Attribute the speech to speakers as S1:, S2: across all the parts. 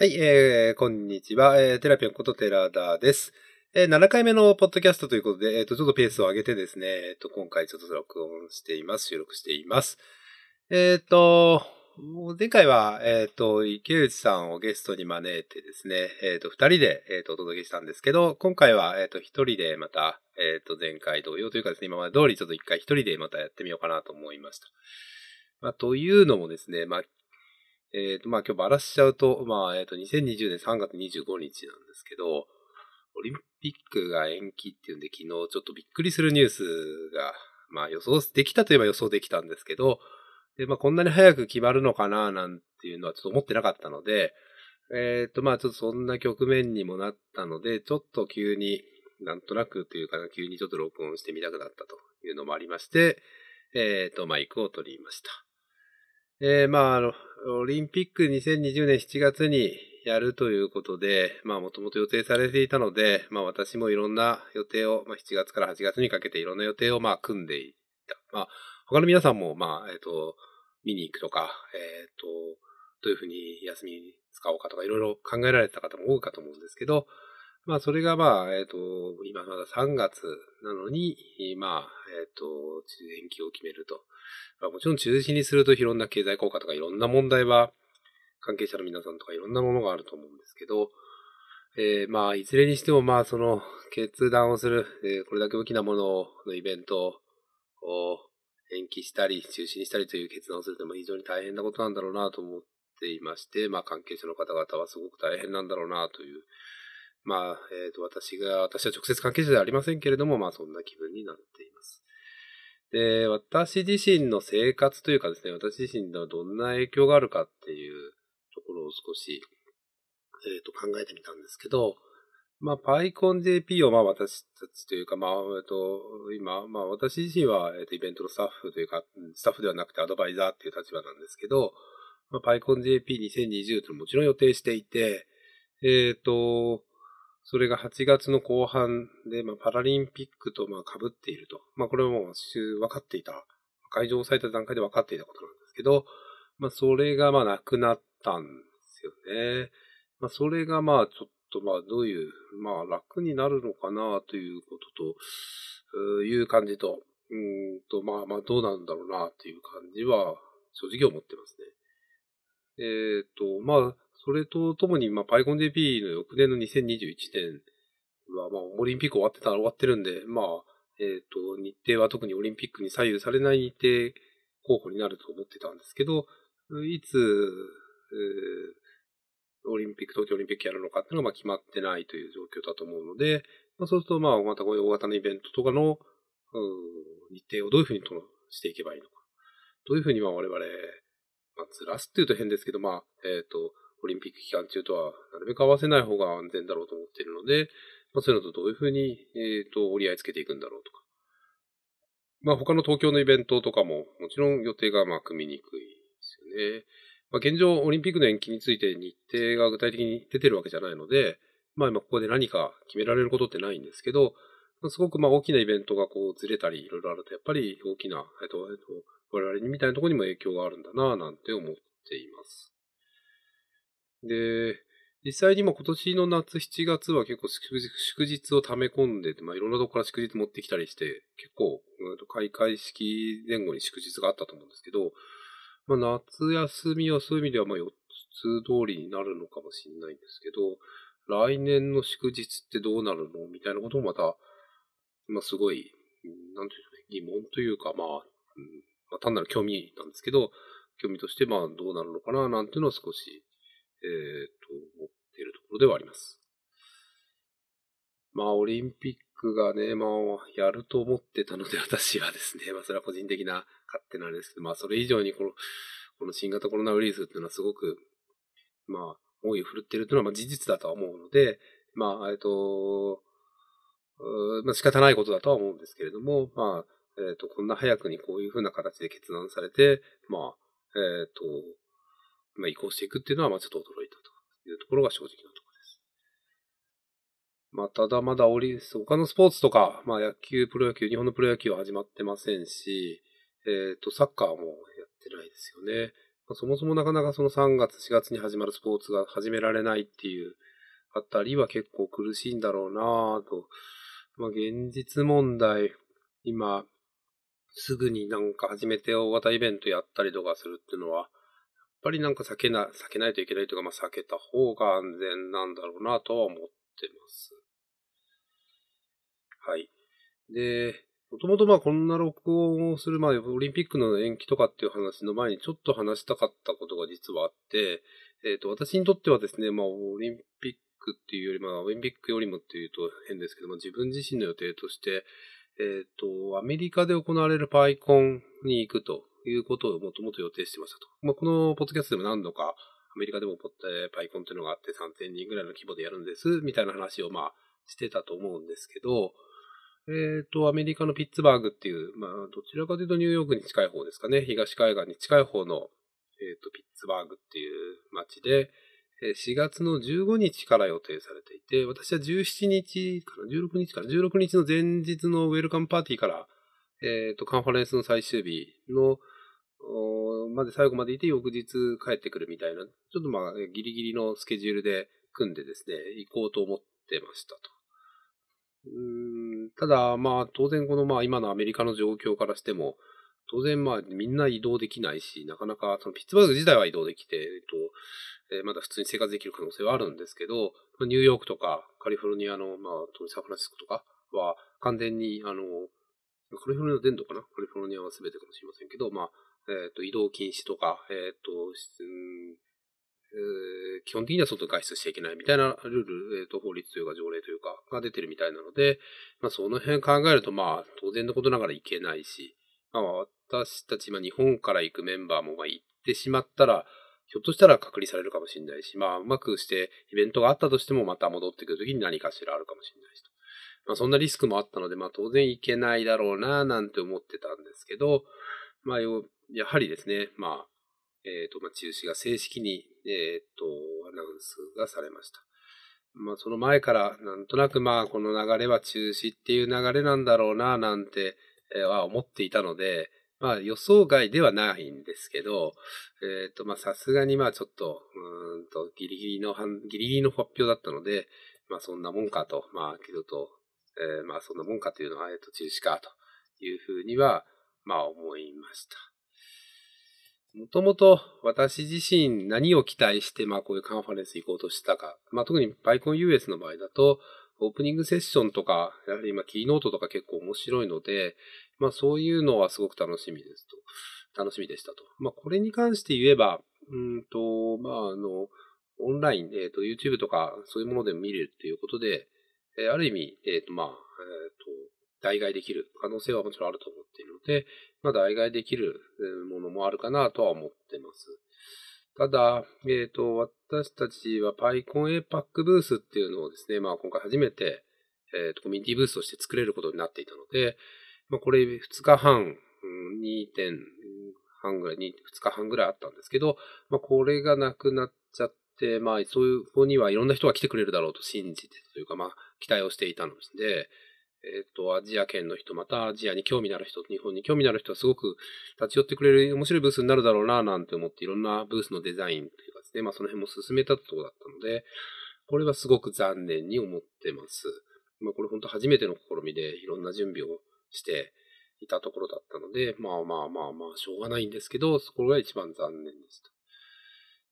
S1: はい、えー、こんにちは。えー、テラピョンことテラダーです。えー、7回目のポッドキャストということで、えっ、ー、と、ちょっとペースを上げてですね、えっ、ー、と、今回ちょっと録音しています。収録しています。えっ、ー、と、前回は、えっ、と、池内さんをゲストに招いてですね、えっ、と、二人で、えっ、と、お届けしたんですけど、今回は、えっ、と、一人でまた、えっ、と、前回同様というかですね、今まで通りちょっと一回一人でまたやってみようかなと思いました。まあ、というのもですね、まあ、えっ、ー、と、まあ今日ばらしちゃうと、まあ、えっ、ー、と、2020年3月25日なんですけど、オリンピックが延期っていうんで、昨日ちょっとびっくりするニュースが、まあ予想できたといえば予想できたんですけど、で、まあこんなに早く決まるのかななんていうのはちょっと思ってなかったので、えっ、ー、と、まあちょっとそんな局面にもなったので、ちょっと急に、なんとなくというか、急にちょっと録音してみたくなったというのもありまして、えっ、ー、と、マイクを取りました。えー、まあ、あの、オリンピック2020年7月にやるということで、まあ、もともと予定されていたので、まあ、私もいろんな予定を、まあ、7月から8月にかけていろんな予定を、まあ、組んでいた。まあ、他の皆さんも、まあ、えっ、ー、と、見に行くとか、えっ、ー、と、どういうふうに休みに使おうかとか、いろいろ考えられてた方も多いかと思うんですけど、まあ、それがまあ、えっ、ー、と、今まだ3月なのに、まあ、えっ、ー、と、延期を決めると。まあ、もちろん中止にするといろんな経済効果とかいろんな問題は、関係者の皆さんとかいろんなものがあると思うんですけど、えー、まあ、いずれにしても、まあ、その、決断をする、えー、これだけ大きなもののイベントを延期したり、中止にしたりという決断をするというのも非常に大変なことなんだろうなと思っていまして、まあ、関係者の方々はすごく大変なんだろうなというまあ、えっ、ー、と、私が、私は直接関係者ではありませんけれども、まあ、そんな気分になっています。で、私自身の生活というかですね、私自身ではどんな影響があるかっていうところを少し、えっ、ー、と、考えてみたんですけど、まあ、PyConJP をまあ私たちというか、まあ、えっと、今、まあ私自身は、えっと、イベントのスタッフというか、スタッフではなくてアドバイザーっていう立場なんですけど、まあ、PyConJP2020 というのももちろん予定していて、えっ、ー、と、それが8月の後半で、まあ、パラリンピックとまあ被っていると。まあ、これはもう分かっていた。会場をされた段階で分かっていたことなんですけど、まあ、それがまあなくなったんですよね。まあ、それがまあちょっとまあどういう、まあ楽になるのかなということと、いう感じと、うんと、まあまあどうなんだろうなという感じは正直思ってますね。えっ、ー、と、まあ、それとともに、まあ、PyConJP の翌年の2021年は、まあ、オリンピック終わってたら終わってるんで、まあ、えっ、ー、と、日程は特にオリンピックに左右されない日程候補になると思ってたんですけど、いつ、えー、オリンピック、東京オリンピックやるのかっていうのがまあ決まってないという状況だと思うので、まあ、そうすると、まあ、またこういう大型のイベントとかの、日程をどういうふうにとしていけばいいのか。どういうふうにまあ我々、まあ、ずらすっていうと変ですけど、まあ、えっ、ー、と、オリンピック期間中とはなるべく合わせない方が安全だろうと思っているので、まあ、そういうのとどういうふうに、えっ、ー、と、折り合いつけていくんだろうとか。まあ、他の東京のイベントとかも、もちろん予定がまあ組みにくいですよね。まあ、現状、オリンピックの延期について日程が具体的に出てるわけじゃないので、まあ今ここで何か決められることってないんですけど、すごくまあ大きなイベントがこうずれたりいろいろあると、やっぱり大きな、えっと、えっと、我々みたいなところにも影響があるんだなぁなんて思っています。で、実際にも今年の夏7月は結構祝日を溜め込んでて、まあ、いろんなところから祝日持ってきたりして、結構、開会式前後に祝日があったと思うんですけど、まあ、夏休みはそういう意味ではまあ4つ通りになるのかもしれないんですけど、来年の祝日ってどうなるの？みたいなこともまた、まあ、すごい、なんていうね、疑問というか、まあ、うんまあ、単なる興味なんですけど、興味として、まあ、どうなるのかな、なんていうのを少しえっ、と、思っているところではあります。まあ、オリンピックがね、まあ、やると思ってたので、私はですね、まあ、それは個人的な勝手なんですけど、まあ、それ以上にこの、この新型コロナウイルスっていうのはすごく、まあ、猛威を振るっているというのは、まあ、事実だとは思うので、まあ、えっと、まあ、仕方ないことだとは思うんですけれども、まあ、えっ、と、こんな早くにこういうふうな形で決断されて、まあ、えっ、と、まあ、移行していくっていうのは、まあ、ちょっと驚いたというところが正直なところです。まあ、ただまだオリ、他のスポーツとか、まあ、野球、プロ野球、日本のプロ野球は始まってませんし、えっ、ー、と、サッカーもやってないですよね。まあ、そもそもなかなかその3月、4月に始まるスポーツが始められないっていうあたりは結構苦しいんだろうなぁと。まあ、現実問題、今、すぐになんか始めて大型イベントやったりとかするっていうのは、ぱりなんか避けな、避けないといけないとか、まあ避けた方が安全なんだろうなとは思ってます。はい。で、もともとまあこんな録音をする前、オリンピックの延期とかっていう話の前にちょっと話したかったことが実はあって、えっ、ー、と、私にとってはですね、まあオリンピックっていうより、まあオリンピックよりもっていうと変ですけども、自分自身の予定として、えっ、ー、と、アメリカで行われるパイコンに行くということをもともと予定してましたと。まあこのポッドキャストでも何度かアメリカでもポッパイコンっていうのがあって3000人ぐらいの規模でやるんです、みたいな話をまあしてたと思うんですけど、えっ、ー、と、アメリカのピッツバーグっていう、まあ、どちらかというとニューヨークに近い方ですかね。東海岸に近い方の、えっ、ー、と、ピッツバーグっていう街で、4月の15日から予定されていて、私は17日かな、16日かな、16日の前日のウェルカムパーティーから、えっ、ー、と、カンファレンスの最終日の、まで最後までいて翌日帰ってくるみたいな、ちょっとまあ、ギリギリのスケジュールで組んでですね、行こうと思ってましたと。うんただ、まあ、当然この、まあ、今のアメリカの状況からしても、当然、まあ、みんな移動できないし、なかなか、そのピッツバーグ自体は移動できて、えっと、えー、まだ普通に生活できる可能性はあるんですけど、ニューヨークとかカリフォルニアの、まあ、サンフランシスコとかは完全に、あの、カリフォルニアの伝統かな？カリフォルニアは全てかもしれませんけど、まあ、えっ、ー、と、移動禁止とか、えっ、ー、と、えー、基本的には外外出しちゃいけないみたいなルール、えっ、ー、と、法律というか条例というか、が出てるみたいなので、まあ、その辺考えると、まあ、当然のことながらいけないし、まあ、私たち、今、日本から行くメンバーも、まあ、行ってしまったら、ひょっとしたら隔離されるかもしれないし、まあ、うまくしてイベントがあったとしても、また戻ってくるときに何かしらあるかもしれないしと。まあ、そんなリスクもあったので、まあ、当然いけないだろうな、なんて思ってたんですけど、まあ、やはりですね、まあ、えっ、ー、と、まあ、中止が正式に、えっ、ー、と、アナウンスがされました。まあ、その前から、なんとなくまあ、この流れは中止っていう流れなんだろうな、なんて、えー、は思っていたので、まあ、予想外ではないんですけど、えっ、ー、と、まあ、さすがにまあ、ちょっと、うんと、ギリギリの、ギリギリの発表だったので、まあ、そんなもんかと、まあ、けどと、えー、まあ、そんなもんかというのは、えっ、と、中止か、というふうには、まあ、思いました。もともと私自身何を期待して、まあこういうカンファレンス行こうとしたか。まあ特にバイコン US の場合だと、オープニングセッションとか、やはり今キーノートとか結構面白いので、まあそういうのはすごく楽しみですと。楽しみでしたと。まあこれに関して言えば、うんと、まああの、オンライン、えっ、ー、と YouTube とかそういうもので見れるっていうことで、えー、ある意味、えっ、ー、とまあ、えっ、と、代替できる可能性はもちろんあると思っているので、まあ、代替できるものもあるかなとは思ってます。ただ、えっ、と、私たちは PyCon APAC ブースっていうのをですね、まあ今回初めて、えっ、と、コミュニティブースとして作れることになっていたので、まあこれ2日半、2点半ぐらい、2日半ぐらいあったんですけど、まあこれがなくなっちゃって、まあそういう方にはいろんな人が来てくれるだろうと信じてというか、まあ期待をしていたので、えっ、ー、と、アジア圏の人、またアジアに興味のある人、日本に興味のある人はすごく立ち寄ってくれる面白いブースになるだろうな、なんて思っていろんなブースのデザインというかですね、まあその辺も進めたところだったので、これはすごく残念に思ってます。まあこれ本当初めての試みでいろんな準備をしていたところだったので、まあまあまあまあ、しょうがないんですけど、そこが一番残念でした。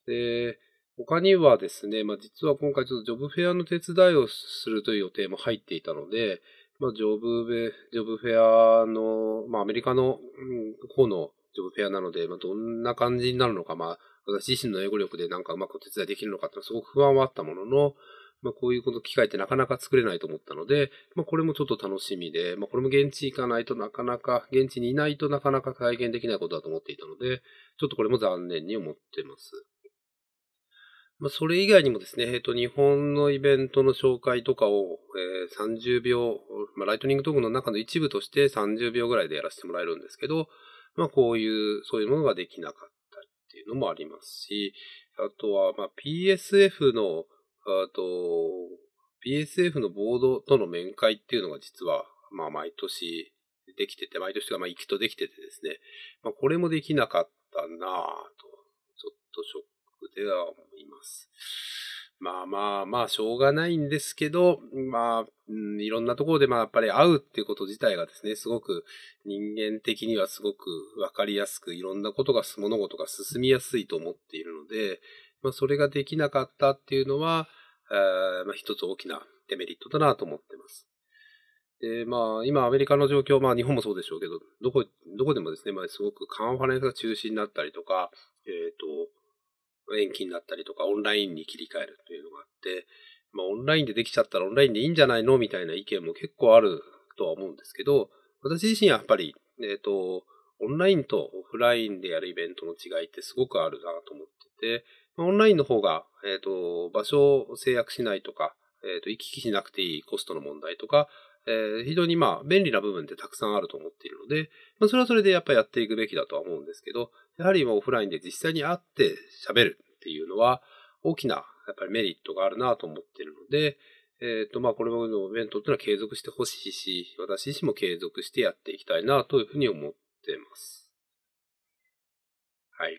S1: で、他にはですね、まあ実は今回ちょっとジョブフェアの手伝いをするという予定も入っていたので、まあ、ジョブベ、ジョブフェアの、まあ、アメリカの、方のジョブフェアなので、まあ、どんな感じになるのか、まあ、私自身の英語力でなんかうまく手伝いできるのかってすごく不安はあったものの、まあ、こういうこと機会ってなかなか作れないと思ったので、まあ、これもちょっと楽しみで、まあ、これも現地行かないとなかなか、現地にいないとなかなか体験できないことだと思っていたので、ちょっとこれも残念に思ってます。まあ、それ以外にもですね、えっ、と、日本のイベントの紹介とかを、えー、30秒、まあ、ライトニングトークの中の一部として30秒ぐらいでやらせてもらえるんですけど、まあ、こういう、そういうものができなかったっていうのもありますし、あとは、まあ、PSF の、あと、PSF のボードとの面会っていうのが実は、まあ、毎年できてて、毎年がまあ、行くとできててですね、まあ、これもできなかったなぁとちょっとショックでは思います。まあまあまあ、しょうがないんですけど、まあ、いろんなところでまあやっぱり会うっていうこと自体がですね、すごく人間的にはすごくわかりやすく、いろんなことが、物事が進みやすいと思っているので、まあそれができなかったっていうのは、まあ一つ大きなデメリットだなと思ってます。で、まあ、今アメリカの状況、まあ日本もそうでしょうけど、どこ、どこでもですね、まあすごくカンファレンスが中止になったりとか、えっ、ー、と、延期になったりとか、オンラインに切り替えるというのがあって、まあ、オンラインでできちゃったらオンラインでいいんじゃないのみたいな意見も結構あるとは思うんですけど、私自身はやっぱり、えっ、ー、と、オンラインとオフラインでやるイベントの違いってすごくあるなと思ってて、オンラインの方が、えっ、ー、と、場所を制約しないとか、えっ、ー、と、行き来しなくていいコストの問題とか、えー、非常にまあ、便利な部分ってたくさんあると思っているので、まあ、それはそれでやっぱやっていくべきだとは思うんですけど、やはりオフラインで実際に会って喋るっていうのは、大きな、やっぱりメリットがあるなと思っているので、えっ、ー、と、まあ、これまでのイベントっていうのは継続してほしいし、私自身も継続してやっていきたいなというふうに思っています。はい。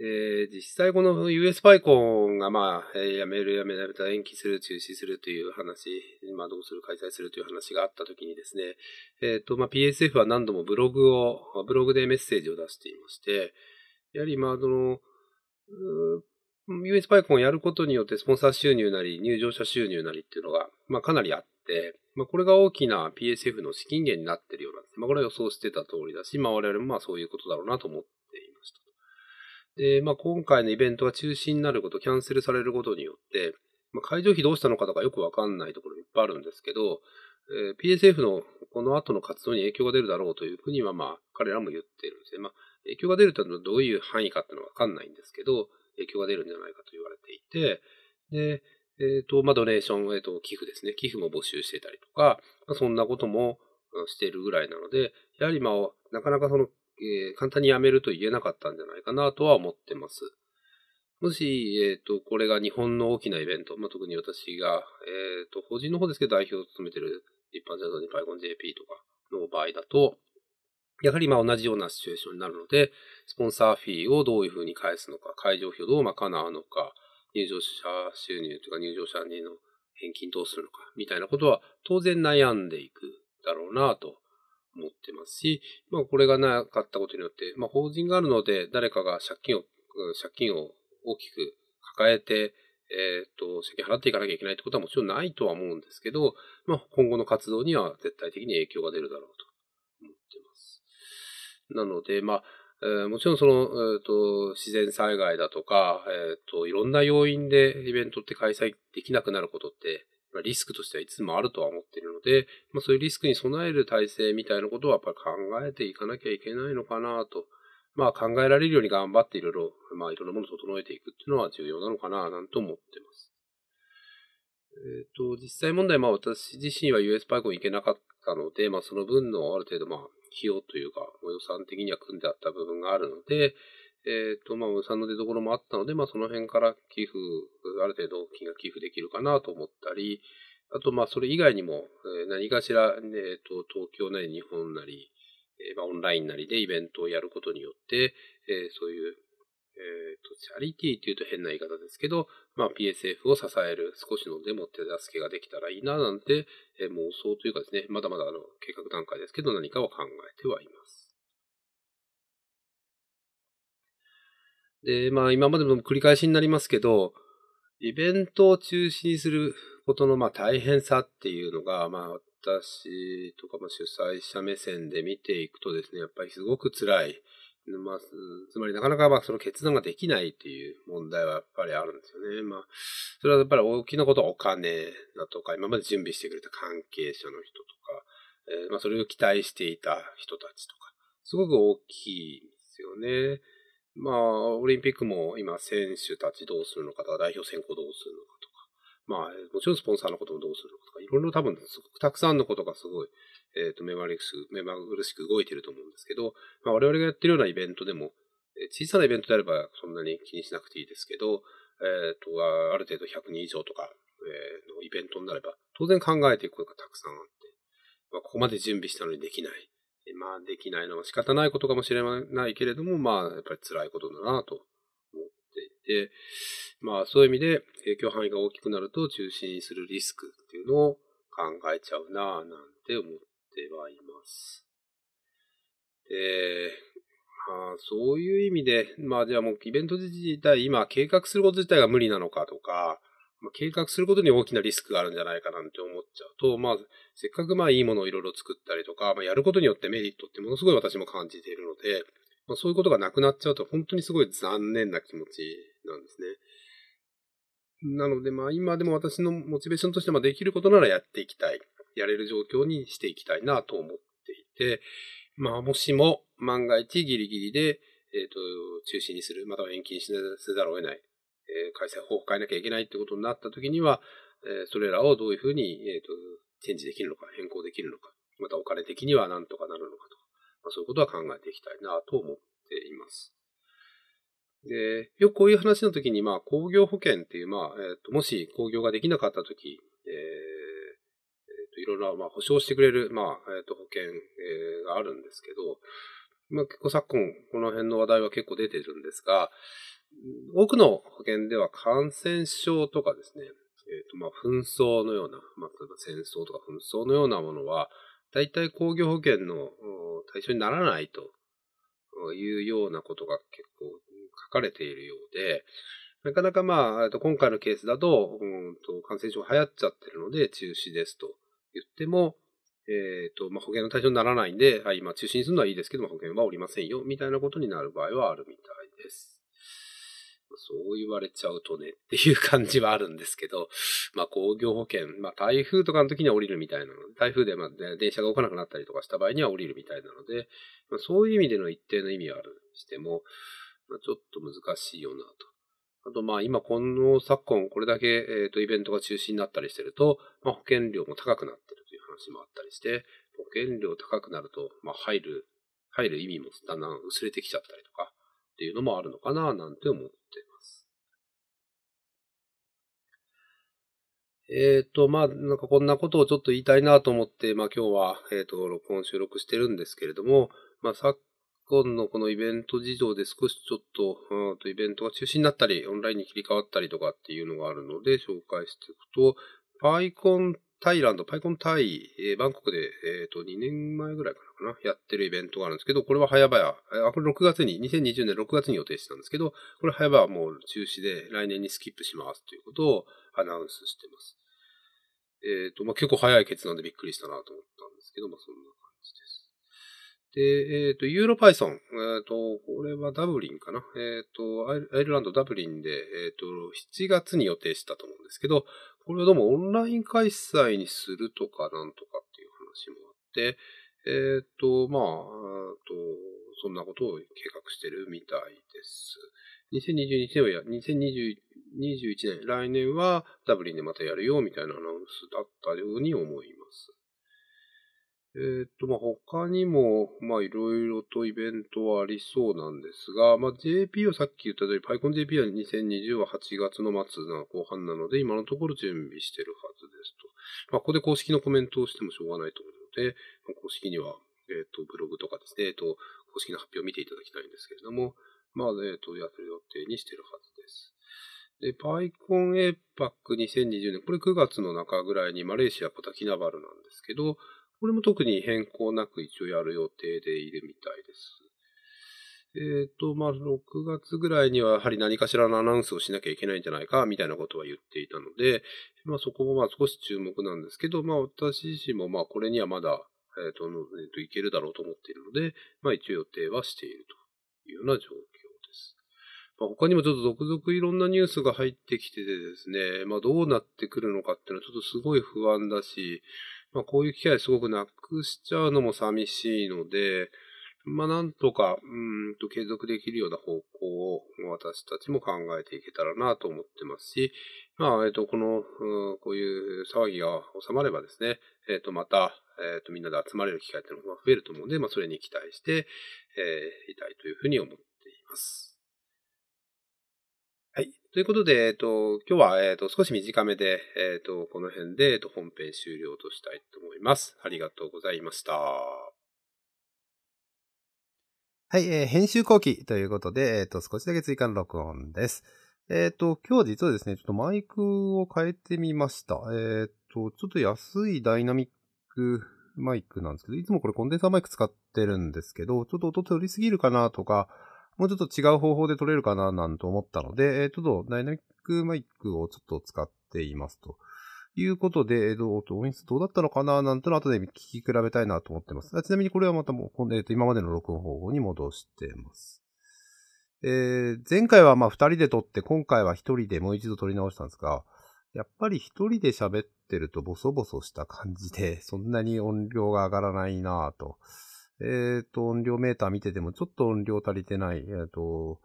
S1: で、実際この US パイコンがまあ、え、やめるやめられた延期する、中止するという話、まあどうする、開催するという話があったときにですね、えっ、ー、と、まあ PSF は何度もブログを、ブログでメッセージを出していまして、やはりまあその、US パイコンをやることによってスポンサー収入なり入場者収入なりっていうのが、まあかなりあって、まあこれが大きな PSF の資金源になっているようなんです。まあこれは予想してた通りだし、まあ我々もまあそういうことだろうなと思って。で、まあ、今回のイベントが中止になること、キャンセルされることによって、まあ、会場費どうしたのかとかよくわかんないところいっぱいあるんですけど、えー、PSF のこの後の活動に影響が出るだろうというふうには、まあ、彼らも言っているんですね。まあ、影響が出るというのはどういう範囲かっていうのはわかんないんですけど、影響が出るんじゃないかと言われていて、で、えっ、ー、と、まあ、ドネーション、えっ、ー、と、寄付ですね。寄付も募集してたりとか、まあ、そんなこともしているぐらいなので、やはりまあ、なかなかそのえー、簡単にやめると言えなかったんじゃないかなとは思ってます。もし、えっ、ー、と、これが日本の大きなイベント、まあ、特に私が、えっ、ー、と、法人の方ですけど代表を務めてる一般社団にパイコン JP とかの場合だと、やはりまあ同じようなシチュエーションになるので、スポンサーフィーをどういうふうに返すのか、会場費をどう賄うのか、入場者収入とか入場者にの返金どうするのか、みたいなことは当然悩んでいくだろうなと思ってますし、まあこれがなかったことによって、まあ法人があるので誰かが借金を、借金を大きく抱えて、えっ、ー、と、借金払っていかなきゃいけないってことはもちろんないとは思うんですけど、まあ今後の活動には絶対的に影響が出るだろうと思ってます。なので、まあ、えー、もちろんその、えーと、自然災害だとか、えっ、ー、と、いろんな要因でイベントって開催できなくなることって、リスクとしてはいつもあるとは思っているので、まあ、そういうリスクに備える体制みたいなことはやっぱり考えていかなきゃいけないのかなと。まあ考えられるように頑張っていろいろ、まあいろんなものを整えていくっていうのは重要なのかななんて思ってます。えっ、ー、と、実際問題、まあ私自身は US パイコン行けなかったので、まあその分のある程度まあ費用というか、予算的には組んであった部分があるので、えっ、ー、と、まあ、予算の出所もあったので、まあ、その辺から寄付、ある程度金が寄付できるかなと思ったり、あと、まあ、それ以外にも、何かしら、ねえっ、と、東京なり日本なり、えー、まあ、オンラインなりでイベントをやることによって、えー、そういう、えっ、と、チャリティーっていうと変な言い方ですけど、まあ、PSF を支える少しのでも手助けができたらいいな、なんて、え妄想というかですね、まだまだあの、計画段階ですけど、何かを考えてはいます。で、まあ今までも繰り返しになりますけど、イベントを中止にすることのまあ大変さっていうのが、まあ私とかまあ主催者目線で見ていくとですね、やっぱりすごく辛い。まあ、つまりなかなかまあその決断ができないっていう問題はやっぱりあるんですよね。まあ、それはやっぱり大きなことはお金だとか、今まで準備してくれた関係者の人とか、えー、まあそれを期待していた人たちとか、すごく大きいんですよね。まあ、オリンピックも今、選手たちどうするのかとか、代表選考どうするのかとか、まあ、もちろんスポンサーのこともどうするのかとか、いろいろ多分、すごくたくさんのことがすごい、えっ、ー、と、目まぐるしく、目まぐるしく動いてると思うんですけど、まあ、我々がやってるようなイベントでも、小さなイベントであればそんなに気にしなくていいですけど、えっ、ー、と、ある程度100人以上とか、えー、のイベントになれば、当然考えていくことがたくさんあって、まあ、ここまで準備したのにできない。まあ、できないのは仕方ないことかもしれないけれども、まあ、やっぱり辛いことだなと思っていて、まあそういう意味で影響範囲が大きくなると中止にするリスクっていうのを考えちゃうなぁなんて思ってはいます。で、まあそういう意味で、まあじゃあもうイベント自体今計画すること自体が無理なのかとか、ま、計画することに大きなリスクがあるんじゃないかなんて思っちゃうと、まあ、せっかくまあいいものをいろいろ作ったりとか、まあ、やることによってメリットってものすごい私も感じているので、まあ、そういうことがなくなっちゃうと本当にすごい残念な気持ちなんですね。なのでまあ今でも私のモチベーションとしてはできることならやっていきたい。やれる状況にしていきたいなと思っていて、まあもしも万が一ギリギリで、えっ、ー、と、中止にする、または延期にせざるを得ない。えー、開催方法を変えなきゃいけないってことになった時には、え、それらをどういうふうに、え、ー、と、チェンジできるのか、変更できるのか、またお金的には何とかなるのかとか、まあ、そういうことは考えていきたいなと思っています。で、よくこういう話の時に、まあ、工業保険っていう、まあ、えっ、と、もし工業ができなかった時、えー、と、いろんな、まあ、保証してくれる、まあ、えっ、と、保険、え、があるんですけど、まあ、結構昨今、この辺の話題は結構出てるんですが、多くの保険では感染症とかですね、えっ、ー、と、まあ、紛争のような、まあ、例えば戦争とか紛争のようなものは、大体工業保険の対象にならないというようなことが結構書かれているようで、なかなかまあ、今回のケースだと、うんと感染症流行っちゃってるので中止ですと言っても、えっ、ー、と、まあ、保険の対象にならないんで、はい、まあ、中止にするのはいいですけども、保険はおりませんよ、みたいなことになる場合はあるみたい。そう言われちゃうとねっていう感じはあるんですけど、まあ工業保険、まあ台風とかの時には降りるみたいなので、台風でまあ電車が動かなくなったりとかした場合には降りるみたいなので、まあ、そういう意味での一定の意味はあるにしても、まあ、ちょっと難しいよなと。あとまあ今この昨今これだけ、えー、とイベントが中止になったりしてると、まあ、保険料も高くなってるという話もあったりして、保険料高くなると、まあ入る、入る意味もだんだん薄れてきちゃったりとかっていうのもあるのかななんて思ってます。えっ、ー、と、まあ、なんかこんなことをちょっと言いたいなと思って、まあ今日は、えっ、ー、と、録音収録してるんですけれども、まあ昨今のこのイベント事情で少しちょっと、うんとイベントが中止になったり、オンラインに切り替わったりとかっていうのがあるので紹介していくと、パイコンタイランド、パイコンタイ、えー、バンコクで、えっ、と、2年前ぐらいかな、やってるイベントがあるんですけど、これは早々、あ、これ6月に、2020年6月に予定してたんですけど、これ早々もう中止で来年にスキップしますということをアナウンスしてます。えっ、ー、と、まあ、結構早い決断でびっくりしたなと思ったんですけど、まあ、そんな感じです。で、えっ、ー、と、ユーロパイソン。えっ、ー、と、これはダブリンかな？えっ、とアイルランドダブリンで、えっ、と、7月に予定したと思うんですけど、これはどうもオンライン開催にするとかなんとかっていう話もあって、えっ、と、まあ、と、そんなことを計画してるみたいです。2022年はや、2021年、来年はダブリンでまたやるよ、みたいなアナウンスだったように思います。えっ、と、まあ、他にも、まあ、いろいろとイベントはありそうなんですが、まあ、JP はさっき言った通り、PyConJP は2020は8月の末な後半なので、今のところ準備してるはずですと。まあ、ここで公式のコメントをしてもしょうがないと思うので、公式には、えっ、と、ブログとかですね、えっ、と、公式の発表を見ていただきたいんですけれども、まあ、えっ、と、やる予定にしてるはずです。で、パイコン APAC 2020年、これ9月の中ぐらいにマレーシア・コタキナバルなんですけど、これも特に変更なく一応やる予定でいるみたいです。えっ、ー、と、まあ、6月ぐらいにはやはり何かしらのアナウンスをしなきゃいけないんじゃないか、みたいなことは言っていたので、まあそこもま少し注目なんですけど、まあ私自身もまこれにはまだ、えっ、ー、と、えー、といけるだろうと思っているので、まあ一応予定はしているというような状況です。まあ、他にもちょっと続々いろんなニュースが入ってきててですね、まあどうなってくるのかっていうのはちょっとすごい不安だし、まあこういう機会すごくなくしちゃうのも寂しいので、まあなんとか、うんと継続できるような方向を私たちも考えていけたらなと思ってますし、まあ、えっ、と、この、うん、こういう騒ぎが収まればですね、えっ、と、また、えっ、と、みんなで集まれる機会っていうのが増えると思うので、まあそれに期待して、えー、いたいというふうに思っています。はい。ということで、えっ、と、今日は、えっ、と、少し短めで、えっ、と、この辺で、えっ、と、本編終了としたいと思います。ありがとうございました。はい、えー、編集後期ということで、えっ、ー、と、少しだけ追加の録音です。えっ、ー、と、今日実はですね、ちょっとマイクを変えてみました。えっ、と、ちょっと安いダイナミックマイクなんですけど、いつもこれコンデンサーマイク使ってるんですけど、ちょっと音取りすぎるかなとか、もうちょっと違う方法で撮れるかななんて思ったので、え、っとダイナミックマイクをちょっと使っていますと。いうことで、えっ、と、音質どうだったのかな？なんての後で聞き比べたいなと思ってます。ちなみにこれはまたもう、えっ、と、今までの録音方法に戻してます。えー、前回はまあ二人で撮って、今回は一人でもう一度撮り直したんですが、やっぱり一人で喋ってるとボソボソした感じで、そんなに音量が上がらないなぁと。えっ、ー、と、音量メーター見ててもちょっと音量足りてない。えっ、ー、と、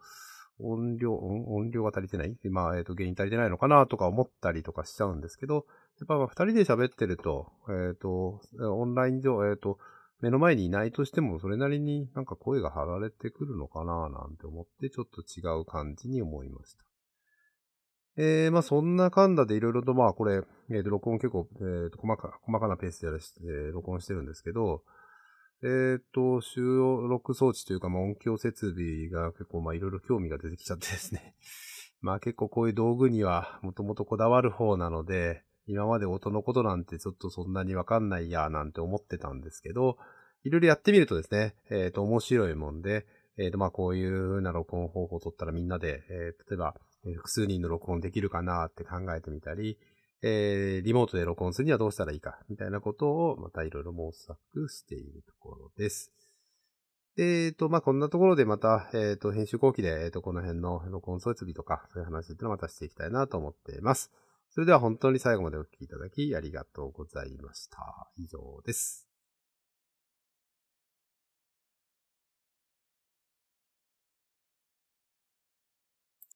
S1: 音量、音量が足りてない？まあ、えっ、ー、と、原因足りてないのかなとか思ったりとかしちゃうんですけど、やっぱ二人で喋ってると、えっ、と、オンライン上、えっ、と、目の前にいないとしても、それなりになんか声が張られてくるのかななんて思って、ちょっと違う感じに思いました。えー、まあそんなかんだでいろいろとまあこれ、えー、と録音結構、えー、と細か、細かなペースでやらして、録音してるんですけど、えっ、ー、と、収録装置というか、まあ、音響設備が結構、まあ、いろいろ興味が出てきちゃってですね。まあ、結構こういう道具には、もともとこだわる方なので、今まで音のことなんてちょっとそんなにわかんないや、なんて思ってたんですけど、いろいろやってみるとですね、えっ、ー、と、面白いもんで、えっ、ー、と、まあ、こういう風な録音方法を取ったらみんなで、えー、例えば、複数人の録音できるかなって考えてみたり、えー、リモートで録音するにはどうしたらいいか、みたいなことを、またいろいろ模索しているところです。でえっ、と、まあ、こんなところでまた、えっ、と、編集後期で、えっ、と、この辺の録音設備とか、そういう話っていうのをまたしていきたいなと思っています。それでは本当に最後までお聴きいただきありがとうございました。以上です。